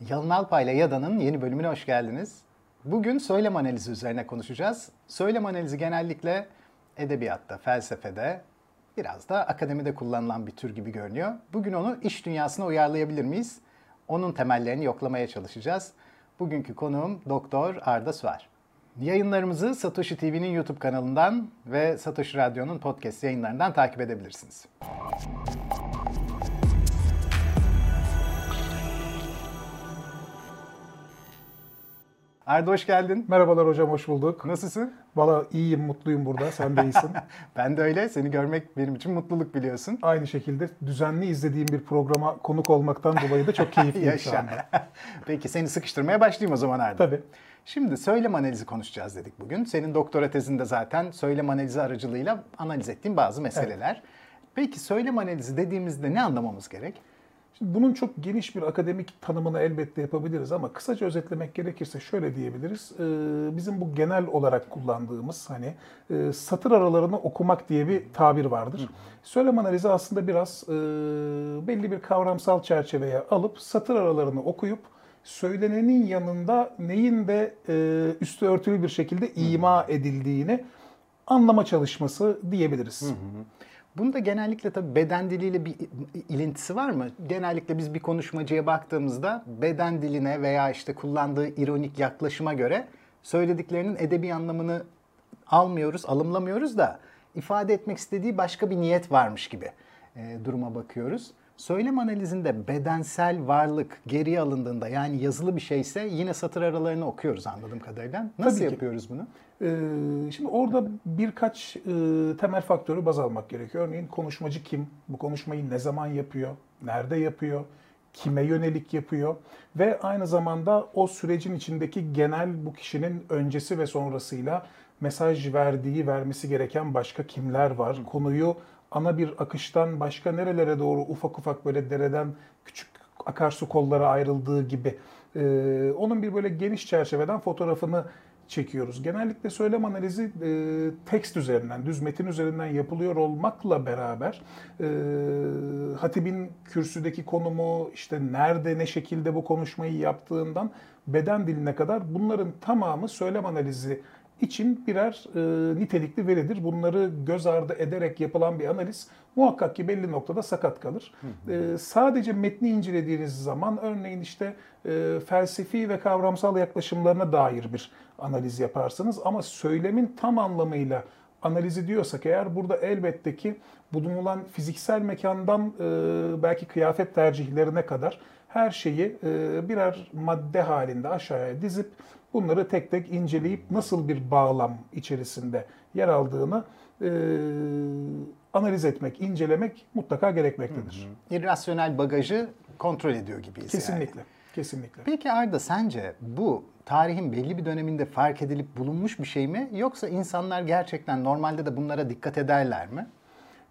Yalın Alpay ile Yada'nın yeni bölümüne hoş geldiniz. Bugün söylem analizi üzerine konuşacağız. Söylem analizi genellikle edebiyatta, felsefede, biraz da akademide kullanılan bir tür gibi görünüyor. Bugün onu iş dünyasına uyarlayabilir miyiz? Onun temellerini yoklamaya çalışacağız. Bugünkü konuğum Doktor Arda Suar. Yayınlarımızı Satoshi TV'nin YouTube kanalından ve Satoshi Radyo'nun podcast yayınlarından takip edebilirsiniz. Arda hoş geldin. Merhabalar hocam, hoş bulduk. Nasılsın? Valla iyiyim, mutluyum burada. Sen de iyisin. ben de öyle. Seni görmek benim için mutluluk biliyorsun. Aynı şekilde düzenli izlediğim bir programa konuk olmaktan dolayı da çok keyifliyim şu anda. Peki seni sıkıştırmaya başlayayım o zaman Arda. Tabii. Şimdi söylem analizi konuşacağız dedik bugün. Senin doktora tezinde zaten söylem analizi aracılığıyla analiz ettiğin bazı meseleler. Evet. Peki söylem analizi dediğimizde ne anlamamız gerek? Şimdi bunun çok geniş bir akademik tanımını elbette yapabiliriz ama kısaca özetlemek gerekirse şöyle diyebiliriz. Ee, bizim bu genel olarak kullandığımız hani e, satır aralarını okumak diye bir tabir vardır. Söylem analizi aslında biraz e, belli bir kavramsal çerçeveye alıp satır aralarını okuyup söylenenin yanında neyin de e, üstü örtülü bir şekilde ima edildiğini anlama çalışması diyebiliriz. Hı hı. Bunda genellikle tabii beden diliyle bir ilintisi var mı? Genellikle biz bir konuşmacıya baktığımızda beden diline veya işte kullandığı ironik yaklaşıma göre söylediklerinin edebi anlamını almıyoruz, alımlamıyoruz da ifade etmek istediği başka bir niyet varmış gibi e, duruma bakıyoruz. Söylem analizinde bedensel varlık geriye alındığında yani yazılı bir şeyse yine satır aralarını okuyoruz anladığım kadarıyla. Nasıl Tabii yapıyoruz bunu? Ee, şimdi orada birkaç e, temel faktörü baz almak gerekiyor. Örneğin konuşmacı kim? Bu konuşmayı ne zaman yapıyor? Nerede yapıyor? Kime yönelik yapıyor? Ve aynı zamanda o sürecin içindeki genel bu kişinin öncesi ve sonrasıyla mesaj verdiği, vermesi gereken başka kimler var? Konuyu ana bir akıştan başka nerelere doğru ufak ufak böyle dereden küçük akarsu kollara ayrıldığı gibi e, onun bir böyle geniş çerçeveden fotoğrafını çekiyoruz. Genellikle söylem analizi e, tekst üzerinden, düz metin üzerinden yapılıyor olmakla beraber e, hatibin kürsüdeki konumu, işte nerede, ne şekilde bu konuşmayı yaptığından beden diline kadar bunların tamamı söylem analizi için birer e, nitelikli veridir. Bunları göz ardı ederek yapılan bir analiz muhakkak ki belli noktada sakat kalır. Hı hı. E, sadece metni incelediğiniz zaman örneğin işte e, felsefi ve kavramsal yaklaşımlarına dair bir analiz yaparsınız ama söylemin tam anlamıyla analizi diyorsak eğer burada elbette ki bulunulan fiziksel mekandan e, belki kıyafet tercihlerine kadar her şeyi e, birer madde halinde aşağıya dizip bunları tek tek inceleyip nasıl bir bağlam içerisinde yer aldığını e, analiz etmek, incelemek mutlaka gerekmektedir. Hı hı. İrrasyonel bagajı kontrol ediyor gibiyiz Kesinlikle. Yani. Kesinlikle. Peki Arda sence bu tarihin belli bir döneminde fark edilip bulunmuş bir şey mi? Yoksa insanlar gerçekten normalde de bunlara dikkat ederler mi?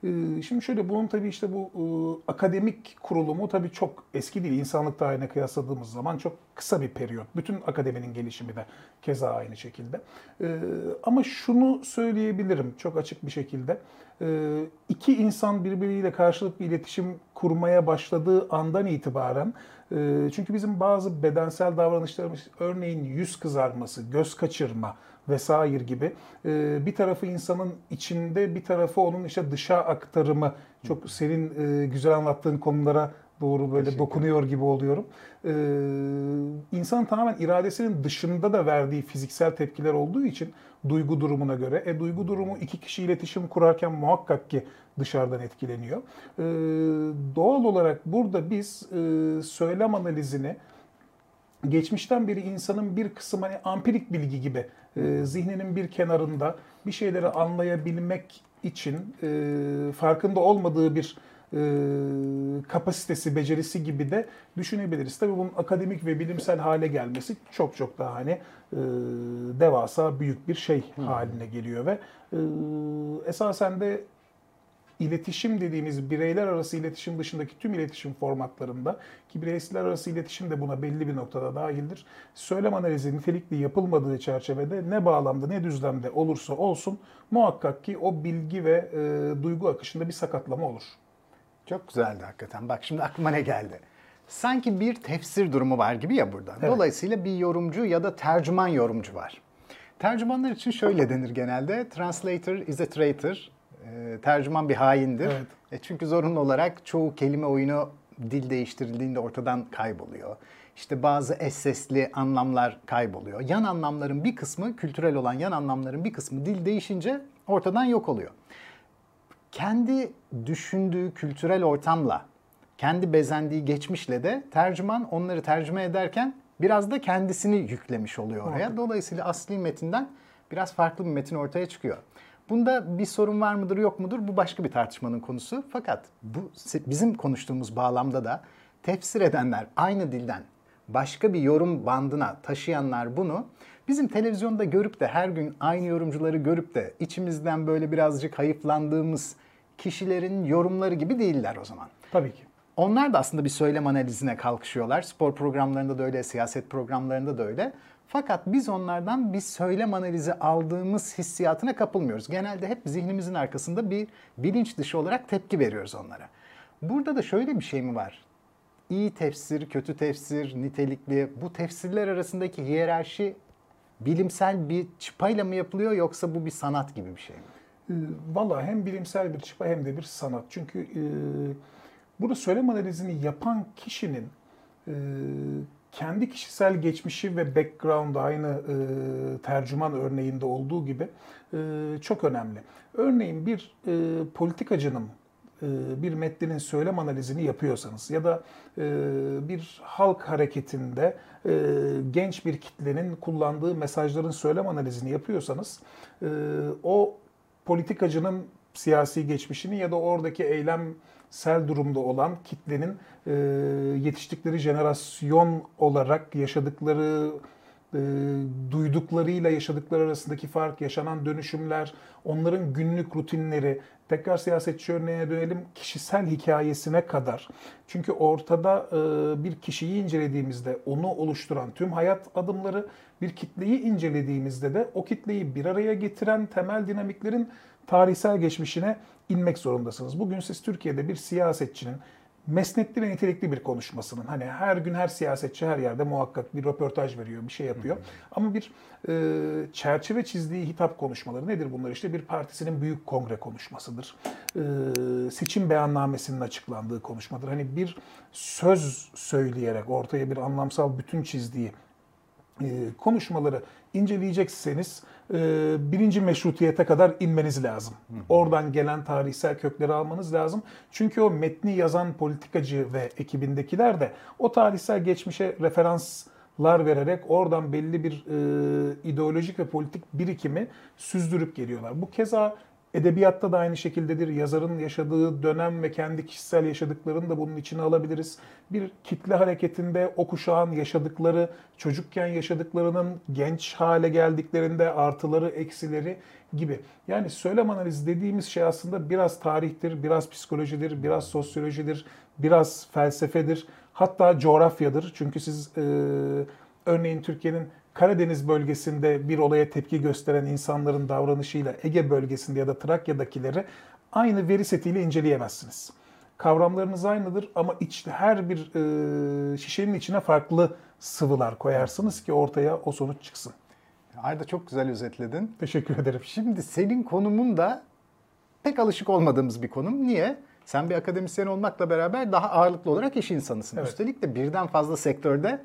Ee, şimdi şöyle bunun tabii işte bu e, akademik kurulumu tabii çok eski değil. İnsanlık tarihine kıyasladığımız zaman çok kısa bir periyot. Bütün akademinin gelişimi de keza aynı şekilde. Ee, ama şunu söyleyebilirim çok açık bir şekilde. Ee, iki insan birbiriyle karşılıklı iletişim kurmaya başladığı andan itibaren çünkü bizim bazı bedensel davranışlarımız örneğin yüz kızarması, göz kaçırma, vesaire gibi e, bir tarafı insanın içinde bir tarafı onun işte dışa aktarımı. Çok senin e, güzel anlattığın konulara doğru böyle dokunuyor gibi oluyorum. Ee, tamamen iradesinin dışında da verdiği fiziksel tepkiler olduğu için duygu durumuna göre. E duygu durumu iki kişi iletişim kurarken muhakkak ki dışarıdan etkileniyor. Ee, doğal olarak burada biz e, söylem analizini geçmişten beri insanın bir kısım hani ampirik bilgi gibi e, zihninin bir kenarında bir şeyleri anlayabilmek için e, farkında olmadığı bir e, kapasitesi, becerisi gibi de düşünebiliriz. Tabii bunun akademik ve bilimsel hale gelmesi çok çok daha hani e, devasa büyük bir şey haline geliyor ve e, esasen de iletişim dediğimiz bireyler arası iletişim dışındaki tüm iletişim formatlarında ki bireysel arası iletişim de buna belli bir noktada dahildir. Söylem analizi nitelikli yapılmadığı çerçevede ne bağlamda ne düzlemde olursa olsun muhakkak ki o bilgi ve e, duygu akışında bir sakatlama olur. Çok güzeldi hakikaten. Bak şimdi aklıma ne geldi. Sanki bir tefsir durumu var gibi ya burada. Evet. Dolayısıyla bir yorumcu ya da tercüman yorumcu var. Tercümanlar için şöyle denir genelde. Translator is a traitor. E, tercüman bir haindir. Evet. E çünkü zorunlu olarak çoğu kelime oyunu dil değiştirildiğinde ortadan kayboluyor. İşte bazı essesli anlamlar kayboluyor. Yan anlamların bir kısmı, kültürel olan yan anlamların bir kısmı dil değişince ortadan yok oluyor. Kendi düşündüğü kültürel ortamla, kendi bezendiği geçmişle de tercüman onları tercüme ederken biraz da kendisini yüklemiş oluyor oraya. Dolayısıyla asli metinden biraz farklı bir metin ortaya çıkıyor. Bunda bir sorun var mıdır yok mudur bu başka bir tartışmanın konusu. Fakat bu bizim konuştuğumuz bağlamda da tefsir edenler aynı dilden başka bir yorum bandına taşıyanlar bunu bizim televizyonda görüp de her gün aynı yorumcuları görüp de içimizden böyle birazcık hayıflandığımız kişilerin yorumları gibi değiller o zaman. Tabii ki. Onlar da aslında bir söylem analizine kalkışıyorlar. Spor programlarında da öyle, siyaset programlarında da öyle. Fakat biz onlardan bir söylem analizi aldığımız hissiyatına kapılmıyoruz. Genelde hep zihnimizin arkasında bir bilinç dışı olarak tepki veriyoruz onlara. Burada da şöyle bir şey mi var? İyi tefsir, kötü tefsir, nitelikli bu tefsirler arasındaki hiyerarşi bilimsel bir çıpayla mı yapılıyor yoksa bu bir sanat gibi bir şey mi? Valla hem bilimsel bir çıpa hem de bir sanat. Çünkü e, burada söylem analizini yapan kişinin e, kendi kişisel geçmişi ve background aynı e, tercüman örneğinde olduğu gibi e, çok önemli. Örneğin bir e, politikacının e, bir metninin söylem analizini yapıyorsanız ya da e, bir halk hareketinde e, genç bir kitlenin kullandığı mesajların söylem analizini yapıyorsanız o politikacının siyasi geçmişini ya da oradaki eylemsel durumda olan kitlenin yetiştikleri jenerasyon olarak yaşadıkları e, duyduklarıyla yaşadıkları arasındaki fark, yaşanan dönüşümler, onların günlük rutinleri, tekrar siyasetçi örneğine dönelim, kişisel hikayesine kadar. Çünkü ortada e, bir kişiyi incelediğimizde onu oluşturan tüm hayat adımları, bir kitleyi incelediğimizde de o kitleyi bir araya getiren temel dinamiklerin tarihsel geçmişine inmek zorundasınız. Bugün siz Türkiye'de bir siyasetçinin mesnetli ve nitelikli bir konuşmasının hani her gün her siyasetçi her yerde muhakkak bir röportaj veriyor, bir şey yapıyor. Ama bir e, çerçeve çizdiği hitap konuşmaları nedir bunlar? İşte bir partisinin büyük kongre konuşmasıdır. E, seçim beyannamesinin açıklandığı konuşmadır. Hani bir söz söyleyerek ortaya bir anlamsal bütün çizdiği konuşmaları inceleyecekseniz e, birinci meşrutiyete kadar inmeniz lazım. Oradan gelen tarihsel kökleri almanız lazım. Çünkü o metni yazan politikacı ve ekibindekiler de o tarihsel geçmişe referanslar vererek oradan belli bir e, ideolojik ve politik birikimi süzdürüp geliyorlar. Bu keza Edebiyatta da aynı şekildedir. Yazarın yaşadığı dönem ve kendi kişisel yaşadıklarını da bunun içine alabiliriz. Bir kitle hareketinde o kuşağın yaşadıkları, çocukken yaşadıklarının genç hale geldiklerinde artıları, eksileri gibi. Yani söylem analizi dediğimiz şey aslında biraz tarihtir, biraz psikolojidir, biraz sosyolojidir, biraz felsefedir, hatta coğrafyadır. Çünkü siz e, örneğin Türkiye'nin Karadeniz bölgesinde bir olaya tepki gösteren insanların davranışıyla Ege bölgesinde ya da Trakya'dakileri aynı veri setiyle inceleyemezsiniz. Kavramlarınız aynıdır ama içte her bir e, şişenin içine farklı sıvılar koyarsınız ki ortaya o sonuç çıksın. Arda çok güzel özetledin. Teşekkür ederim. Şimdi senin konumun da pek alışık olmadığımız bir konum. Niye? Sen bir akademisyen olmakla beraber daha ağırlıklı olarak iş insanısın. Evet. Üstelik de birden fazla sektörde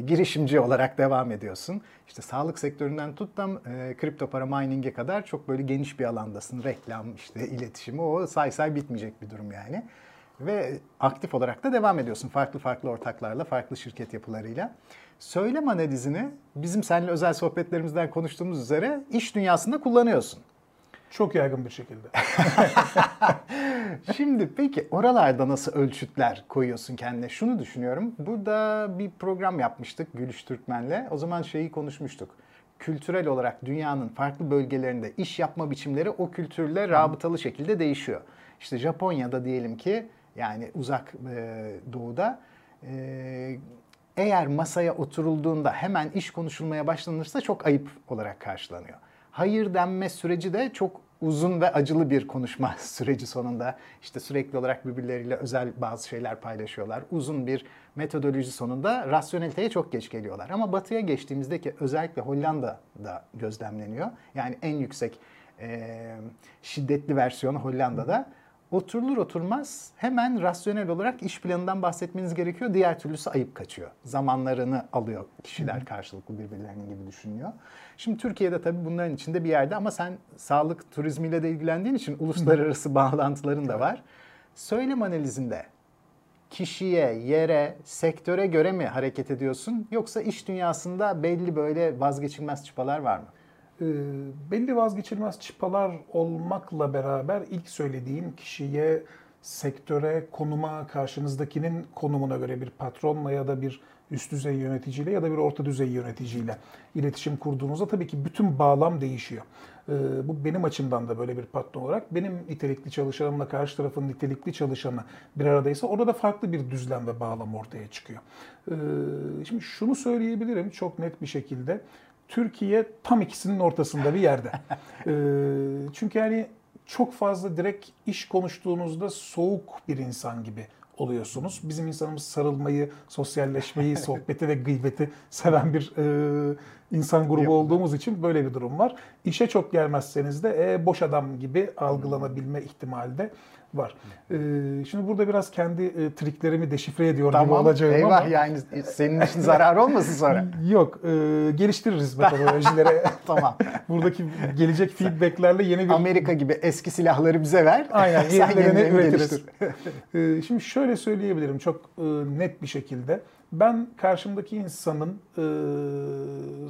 girişimci olarak devam ediyorsun. İşte sağlık sektöründen tut da e, kripto para mining'e kadar çok böyle geniş bir alandasın. Reklam, işte iletişimi o say say bitmeyecek bir durum yani. Ve aktif olarak da devam ediyorsun farklı farklı ortaklarla, farklı şirket yapılarıyla. Söylem analizini bizim seninle özel sohbetlerimizden konuştuğumuz üzere iş dünyasında kullanıyorsun. Çok yaygın bir şekilde. Şimdi peki oralarda nasıl ölçütler koyuyorsun kendine? Şunu düşünüyorum. Burada bir program yapmıştık Gülüş Türkmen'le. O zaman şeyi konuşmuştuk. Kültürel olarak dünyanın farklı bölgelerinde iş yapma biçimleri o kültürle rabıtalı şekilde değişiyor. İşte Japonya'da diyelim ki yani uzak e, doğuda e, eğer masaya oturulduğunda hemen iş konuşulmaya başlanırsa çok ayıp olarak karşılanıyor. Hayır denme süreci de çok uzun ve acılı bir konuşma süreci sonunda işte sürekli olarak birbirleriyle özel bazı şeyler paylaşıyorlar. Uzun bir metodoloji sonunda rasyoneliteye çok geç geliyorlar. Ama batıya geçtiğimizde ki özellikle Hollanda'da gözlemleniyor. Yani en yüksek e, şiddetli versiyonu Hollanda'da. Oturulur oturmaz hemen rasyonel olarak iş planından bahsetmeniz gerekiyor. Diğer türlüsü ayıp kaçıyor. Zamanlarını alıyor kişiler karşılıklı birbirlerinin gibi düşünüyor. Şimdi Türkiye'de tabii bunların içinde bir yerde ama sen sağlık turizmiyle de ilgilendiğin için uluslararası bağlantıların da var. Söylem analizinde kişiye, yere, sektöre göre mi hareket ediyorsun yoksa iş dünyasında belli böyle vazgeçilmez çıpalar var mı? E, belli vazgeçilmez çıpalar olmakla beraber ilk söylediğim kişiye, sektöre, konuma, karşınızdakinin konumuna göre bir patronla ya da bir üst düzey yöneticiyle ya da bir orta düzey yöneticiyle iletişim kurduğunuzda tabii ki bütün bağlam değişiyor. Ee, bu benim açımdan da böyle bir patron olarak benim nitelikli çalışanımla karşı tarafın nitelikli çalışanı bir aradaysa orada da farklı bir düzlem ve bağlam ortaya çıkıyor. Ee, şimdi şunu söyleyebilirim çok net bir şekilde. Türkiye tam ikisinin ortasında bir yerde. Ee, çünkü yani çok fazla direkt iş konuştuğunuzda soğuk bir insan gibi oluyorsunuz. Bizim insanımız sarılmayı, sosyalleşmeyi, sohbeti ve gıybeti seven bir e, insan grubu olduğumuz için böyle bir durum var. İşe çok gelmezseniz de e, boş adam gibi algılanabilme ihtimali de var. Ee, şimdi burada biraz kendi e, triklerimi deşifre ediyor tamam, gibi olacağım eyvah, ama. yani senin için zarar olmasın sonra. Yok, e, geliştiririz metodolojileri. tamam. Buradaki gelecek feedbacklerle yeni bir... Amerika gibi eski silahları bize ver. Aynen, yenilerini üretiriz. Ee, şimdi şöyle söyleyebilirim çok e, net bir şekilde. Ben karşımdaki insanın e,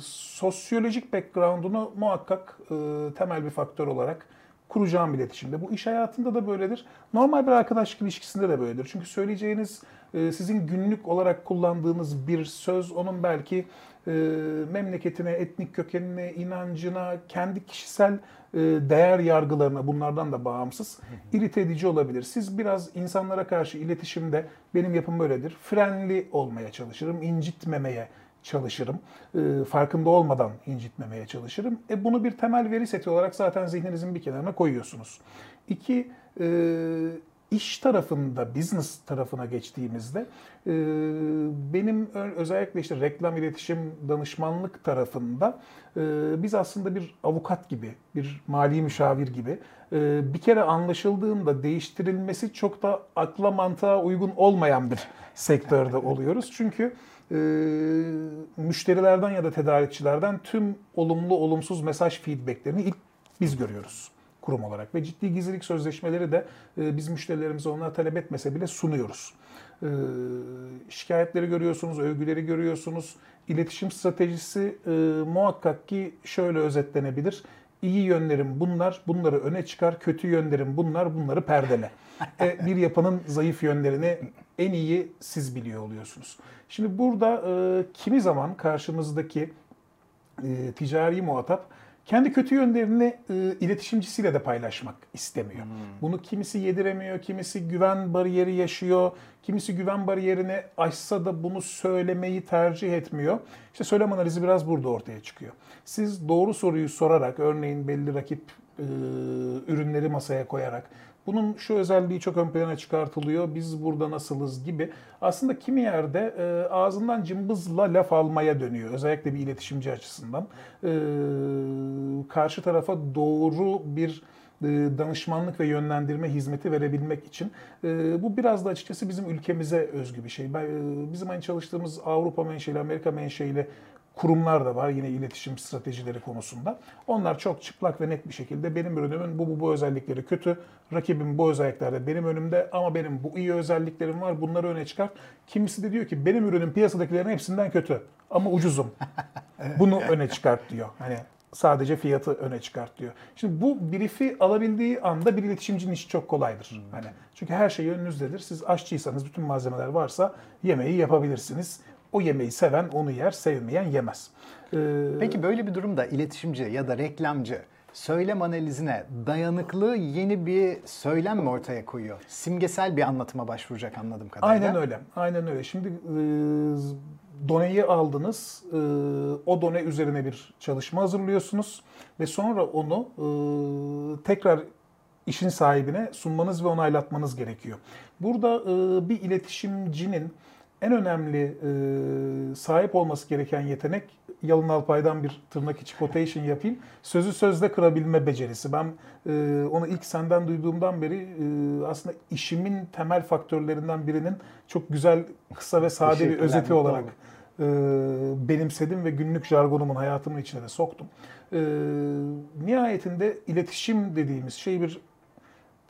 sosyolojik background'unu muhakkak e, temel bir faktör olarak kuracağım iletişimde. Bu iş hayatında da böyledir. Normal bir arkadaşlık ilişkisinde de böyledir. Çünkü söyleyeceğiniz e, sizin günlük olarak kullandığınız bir söz onun belki e, memleketine, etnik kökenine, inancına, kendi kişisel e, değer yargılarına bunlardan da bağımsız irite edici olabilir. Siz biraz insanlara karşı iletişimde benim yapım böyledir. Frenli olmaya çalışırım, incitmemeye çalışırım. E, farkında olmadan incitmemeye çalışırım. E, bunu bir temel veri seti olarak zaten zihninizin bir kenarına koyuyorsunuz. İki, e, iş tarafında, business tarafına geçtiğimizde e, benim özellikle işte reklam iletişim danışmanlık tarafında e, biz aslında bir avukat gibi, bir mali müşavir gibi e, bir kere anlaşıldığında değiştirilmesi çok da akla mantığa uygun olmayan bir sektörde oluyoruz. Çünkü e, müşterilerden ya da tedarikçilerden tüm olumlu olumsuz mesaj feedbacklerini ilk biz görüyoruz kurum olarak ve ciddi gizlilik sözleşmeleri de e, biz müşterilerimize onlar talep etmese bile sunuyoruz. E, şikayetleri görüyorsunuz, övgüleri görüyorsunuz. İletişim stratejisi e, muhakkak ki şöyle özetlenebilir. İyi yönlerim bunlar, bunları öne çıkar. Kötü yönlerim bunlar, bunları perdele. e, bir yapının zayıf yönlerini en iyi siz biliyor oluyorsunuz. Şimdi burada e, kimi zaman karşımızdaki e, ticari muhatap kendi kötü yönlerini e, iletişimcisiyle de paylaşmak istemiyor. Hmm. Bunu kimisi yediremiyor, kimisi güven bariyeri yaşıyor, kimisi güven bariyerini aşsa da bunu söylemeyi tercih etmiyor. İşte söylem analizi biraz burada ortaya çıkıyor. Siz doğru soruyu sorarak, örneğin belli rakip e, ürünleri masaya koyarak, bunun şu özelliği çok ön plana çıkartılıyor. Biz burada nasılız gibi. Aslında kimi yerde e, ağzından cımbızla laf almaya dönüyor. Özellikle bir iletişimci açısından. E, karşı tarafa doğru bir e, danışmanlık ve yönlendirme hizmeti verebilmek için. E, bu biraz da açıkçası bizim ülkemize özgü bir şey. E, bizim aynı çalıştığımız Avrupa menşeli, Amerika menşeli kurumlar da var yine iletişim stratejileri konusunda. Onlar çok çıplak ve net bir şekilde benim ürünümün bu bu, bu özellikleri kötü, rakibim bu özelliklerde benim önümde ama benim bu iyi özelliklerim var bunları öne çıkart. Kimisi de diyor ki benim ürünüm piyasadakilerin hepsinden kötü ama ucuzum. Bunu öne çıkart diyor. Hani sadece fiyatı öne çıkart diyor. Şimdi bu brief'i alabildiği anda bir iletişimcinin işi çok kolaydır. Hmm. Hani çünkü her şey önünüzdedir. Siz aşçıysanız bütün malzemeler varsa yemeği yapabilirsiniz. O yemeği seven onu yer, sevmeyen yemez. Ee, Peki böyle bir durumda iletişimci ya da reklamcı söylem analizine dayanıklı yeni bir söylem mi ortaya koyuyor? Simgesel bir anlatıma başvuracak anladığım kadarıyla. Aynen öyle. Aynen öyle. Şimdi doneyi aldınız, e, o done üzerine bir çalışma hazırlıyorsunuz ve sonra onu e, tekrar işin sahibine sunmanız ve onaylatmanız gerekiyor. Burada e, bir iletişimcinin en önemli e, sahip olması gereken yetenek Yalın Alpay'dan bir tırnak içi quotation yapayım. Sözü sözde kırabilme becerisi. Ben e, onu ilk senden duyduğumdan beri e, aslında işimin temel faktörlerinden birinin çok güzel, kısa ve sade bir özeti olarak e, benimsedim ve günlük jargonumun hayatımın içine de soktum. E, nihayetinde iletişim dediğimiz şey bir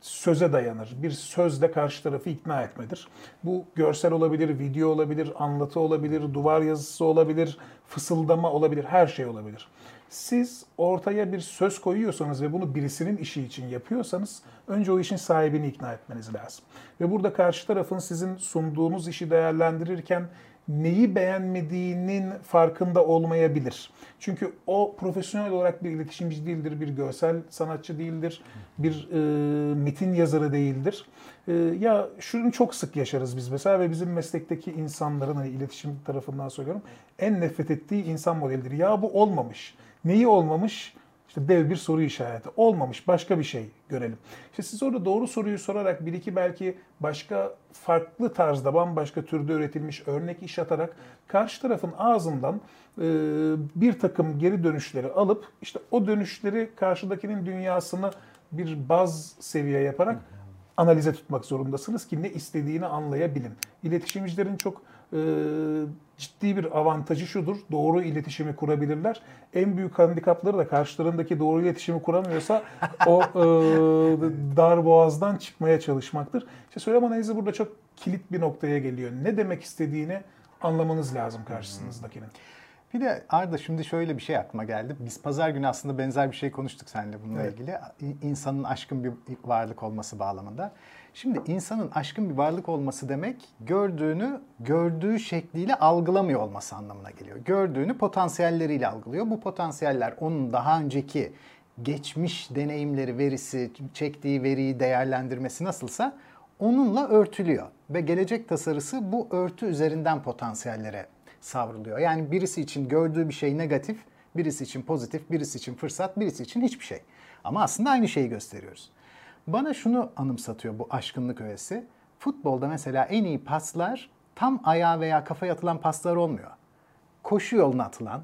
söze dayanır. Bir sözle karşı tarafı ikna etmedir. Bu görsel olabilir, video olabilir, anlatı olabilir, duvar yazısı olabilir, fısıldama olabilir, her şey olabilir. Siz ortaya bir söz koyuyorsanız ve bunu birisinin işi için yapıyorsanız önce o işin sahibini ikna etmeniz lazım. Ve burada karşı tarafın sizin sunduğunuz işi değerlendirirken neyi beğenmediğinin farkında olmayabilir. Çünkü o profesyonel olarak bir iletişimci değildir, bir görsel sanatçı değildir, bir e, metin yazarı değildir. E, ya şunu çok sık yaşarız biz mesela ve bizim meslekteki insanların hani iletişim tarafından söylüyorum en nefret ettiği insan modelidir. Ya bu olmamış. Neyi olmamış? İşte dev bir soru işareti. Olmamış başka bir şey görelim. İşte siz orada doğru soruyu sorarak bir iki belki başka farklı tarzda bambaşka türde üretilmiş örnek iş atarak karşı tarafın ağzından e, bir takım geri dönüşleri alıp işte o dönüşleri karşıdakinin dünyasını bir baz seviye yaparak analize tutmak zorundasınız ki ne istediğini anlayabilin. İletişimcilerin çok e, ciddi bir avantajı şudur. Doğru iletişimi kurabilirler. En büyük handikapları da karşılarındaki doğru iletişimi kuramıyorsa o e, dar boğazdan çıkmaya çalışmaktır. İşte söylem analizi burada çok kilit bir noktaya geliyor. Ne demek istediğini anlamanız lazım karşısınızdakinin. Bir de Arda şimdi şöyle bir şey aklıma geldi. Biz pazar günü aslında benzer bir şey konuştuk seninle bununla evet. ilgili. İnsanın aşkın bir varlık olması bağlamında. Şimdi insanın aşkın bir varlık olması demek gördüğünü gördüğü şekliyle algılamıyor olması anlamına geliyor. Gördüğünü potansiyelleriyle algılıyor. Bu potansiyeller onun daha önceki geçmiş deneyimleri, verisi, çektiği veriyi değerlendirmesi nasılsa onunla örtülüyor. Ve gelecek tasarısı bu örtü üzerinden potansiyellere savruluyor. Yani birisi için gördüğü bir şey negatif, birisi için pozitif, birisi için fırsat, birisi için hiçbir şey. Ama aslında aynı şeyi gösteriyoruz. Bana şunu anımsatıyor bu aşkınlık öğesi. Futbolda mesela en iyi paslar tam ayağa veya kafaya atılan paslar olmuyor. Koşu yoluna atılan,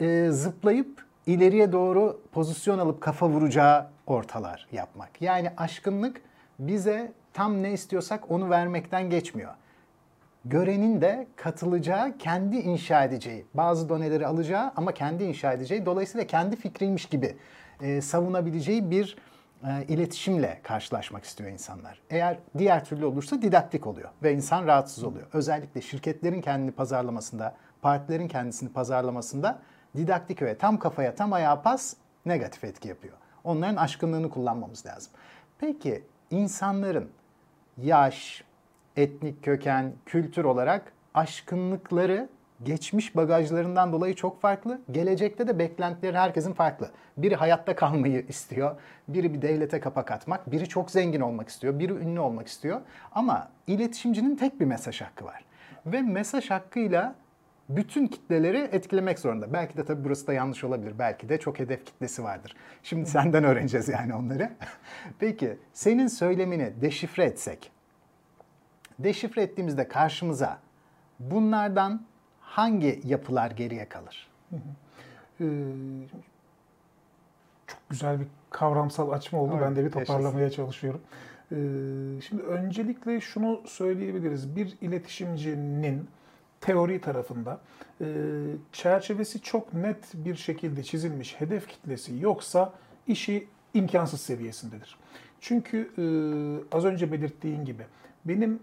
e, zıplayıp ileriye doğru pozisyon alıp kafa vuracağı ortalar yapmak. Yani aşkınlık bize tam ne istiyorsak onu vermekten geçmiyor. Görenin de katılacağı, kendi inşa edeceği, bazı doneleri alacağı ama kendi inşa edeceği, dolayısıyla kendi fikriymiş gibi e, savunabileceği bir e, iletişimle karşılaşmak istiyor insanlar. Eğer diğer türlü olursa didaktik oluyor ve insan rahatsız oluyor. Özellikle şirketlerin kendini pazarlamasında, partilerin kendisini pazarlamasında didaktik ve tam kafaya tam ayağa pas negatif etki yapıyor. Onların aşkınlığını kullanmamız lazım. Peki insanların yaş, etnik köken, kültür olarak aşkınlıkları geçmiş bagajlarından dolayı çok farklı. Gelecekte de beklentileri herkesin farklı. Biri hayatta kalmayı istiyor, biri bir devlete kapak atmak, biri çok zengin olmak istiyor, biri ünlü olmak istiyor. Ama iletişimcinin tek bir mesaj hakkı var. Ve mesaj hakkıyla bütün kitleleri etkilemek zorunda. Belki de tabii burası da yanlış olabilir. Belki de çok hedef kitlesi vardır. Şimdi senden öğreneceğiz yani onları. Peki senin söylemini deşifre etsek, deşifre ettiğimizde karşımıza bunlardan hangi yapılar geriye kalır? Ee, çok güzel bir kavramsal açma oldu. Evet, ben de bir toparlamaya yaşasın. çalışıyorum. Ee, şimdi öncelikle şunu söyleyebiliriz. Bir iletişimcinin teori tarafında e, çerçevesi çok net bir şekilde çizilmiş hedef kitlesi yoksa işi imkansız seviyesindedir. Çünkü e, az önce belirttiğin gibi benim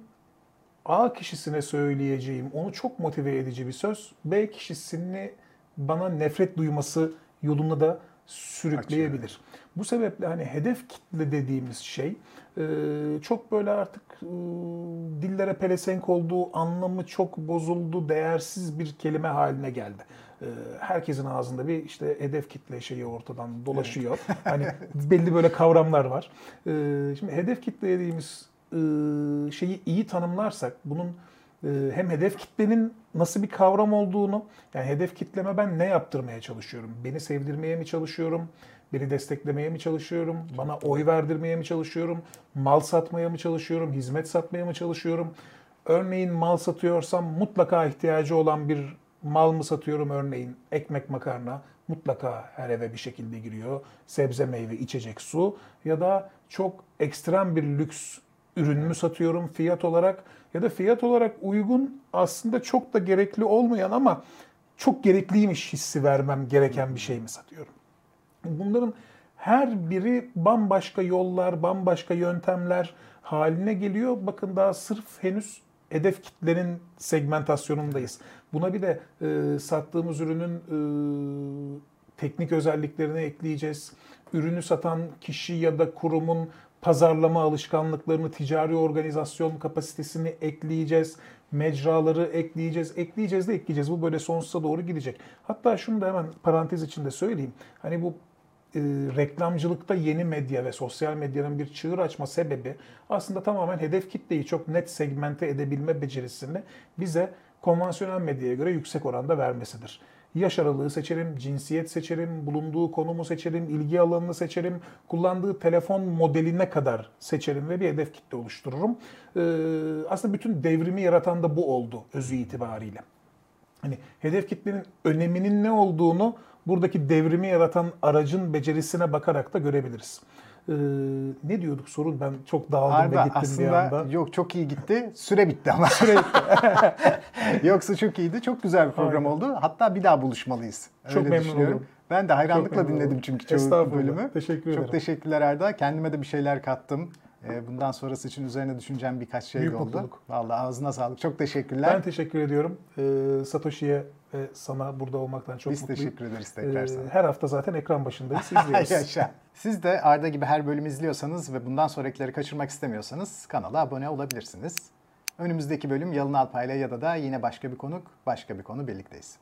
A kişisine söyleyeceğim, onu çok motive edici bir söz, B kişisini bana nefret duyması yolunda da sürükleyebilir. Açıyor. Bu sebeple hani hedef kitle dediğimiz şey e, çok böyle artık e, dillere pelesenk olduğu anlamı çok bozuldu, değersiz bir kelime haline geldi. E, herkesin ağzında bir işte hedef kitle şeyi ortadan dolaşıyor. Evet. hani belli böyle kavramlar var. Şimdi hedef kitle dediğimiz şeyi iyi tanımlarsak, bunun e, hem hedef kitlenin nasıl bir kavram olduğunu, yani hedef kitleme ben ne yaptırmaya çalışıyorum? Beni sevdirmeye mi çalışıyorum? Beni desteklemeye mi çalışıyorum? Bana oy verdirmeye mi çalışıyorum? Mal satmaya mı çalışıyorum? Hizmet satmaya mı çalışıyorum? Örneğin mal satıyorsam mutlaka ihtiyacı olan bir mal mı satıyorum örneğin ekmek makarna mutlaka her eve bir şekilde giriyor. Sebze meyve içecek su ya da çok ekstrem bir lüks ürün mü satıyorum fiyat olarak ya da fiyat olarak uygun aslında çok da gerekli olmayan ama çok gerekliymiş hissi vermem gereken bir şey mi satıyorum? Bunların her biri bambaşka yollar, bambaşka yöntemler haline geliyor. Bakın daha sırf henüz hedef kitlenin segmentasyonundayız. Buna bir de e, sattığımız ürünün e, teknik özelliklerini ekleyeceğiz. Ürünü satan kişi ya da kurumun pazarlama alışkanlıklarını, ticari organizasyon kapasitesini ekleyeceğiz. Mecraları ekleyeceğiz, ekleyeceğiz de ekleyeceğiz. Bu böyle sonsuza doğru gidecek. Hatta şunu da hemen parantez içinde söyleyeyim. Hani bu e, reklamcılıkta yeni medya ve sosyal medyanın bir çığır açma sebebi aslında tamamen hedef kitleyi çok net segmente edebilme becerisini bize konvansiyonel medyaya göre yüksek oranda vermesidir. Yaş aralığı seçerim, cinsiyet seçerim, bulunduğu konumu seçerim, ilgi alanını seçerim, kullandığı telefon modeline kadar seçerim ve bir hedef kitle oluştururum. Ee, aslında bütün devrimi yaratan da bu oldu özü itibariyle. Hani hedef kitlenin öneminin ne olduğunu buradaki devrimi yaratan aracın becerisine bakarak da görebiliriz. Ee, ne diyorduk sorun ben çok dağıldım Harbi ve gittim aslında bir anda. yok çok iyi gitti. Süre bitti ama. Süre Yoksa çok iyiydi. Çok güzel bir program Aynen. oldu. Hatta bir daha buluşmalıyız. Çok memnun oldum. Ben de hayranlıkla dinledim çünkü çoğu bölümü. Teşekkür ederim. Çok teşekkürler Erda. Kendime de bir şeyler kattım. Ee, Bundan sonrası için üzerine düşüneceğim birkaç şey Büyük oldu. mutluluk. Vallahi ağzına sağlık. Çok teşekkürler. Ben teşekkür ediyorum. Ee, Satoshi'ye ve sana burada olmaktan çok Biz mutluyum. teşekkür ederiz tekrar Ee, sana. her hafta zaten ekran başındayız, izliyoruz. Yaşa. Siz de Arda gibi her bölümü izliyorsanız ve bundan sonrakileri kaçırmak istemiyorsanız kanala abone olabilirsiniz. Önümüzdeki bölüm Yalın Alpay'la ya da da yine başka bir konuk, başka bir konu birlikteyiz.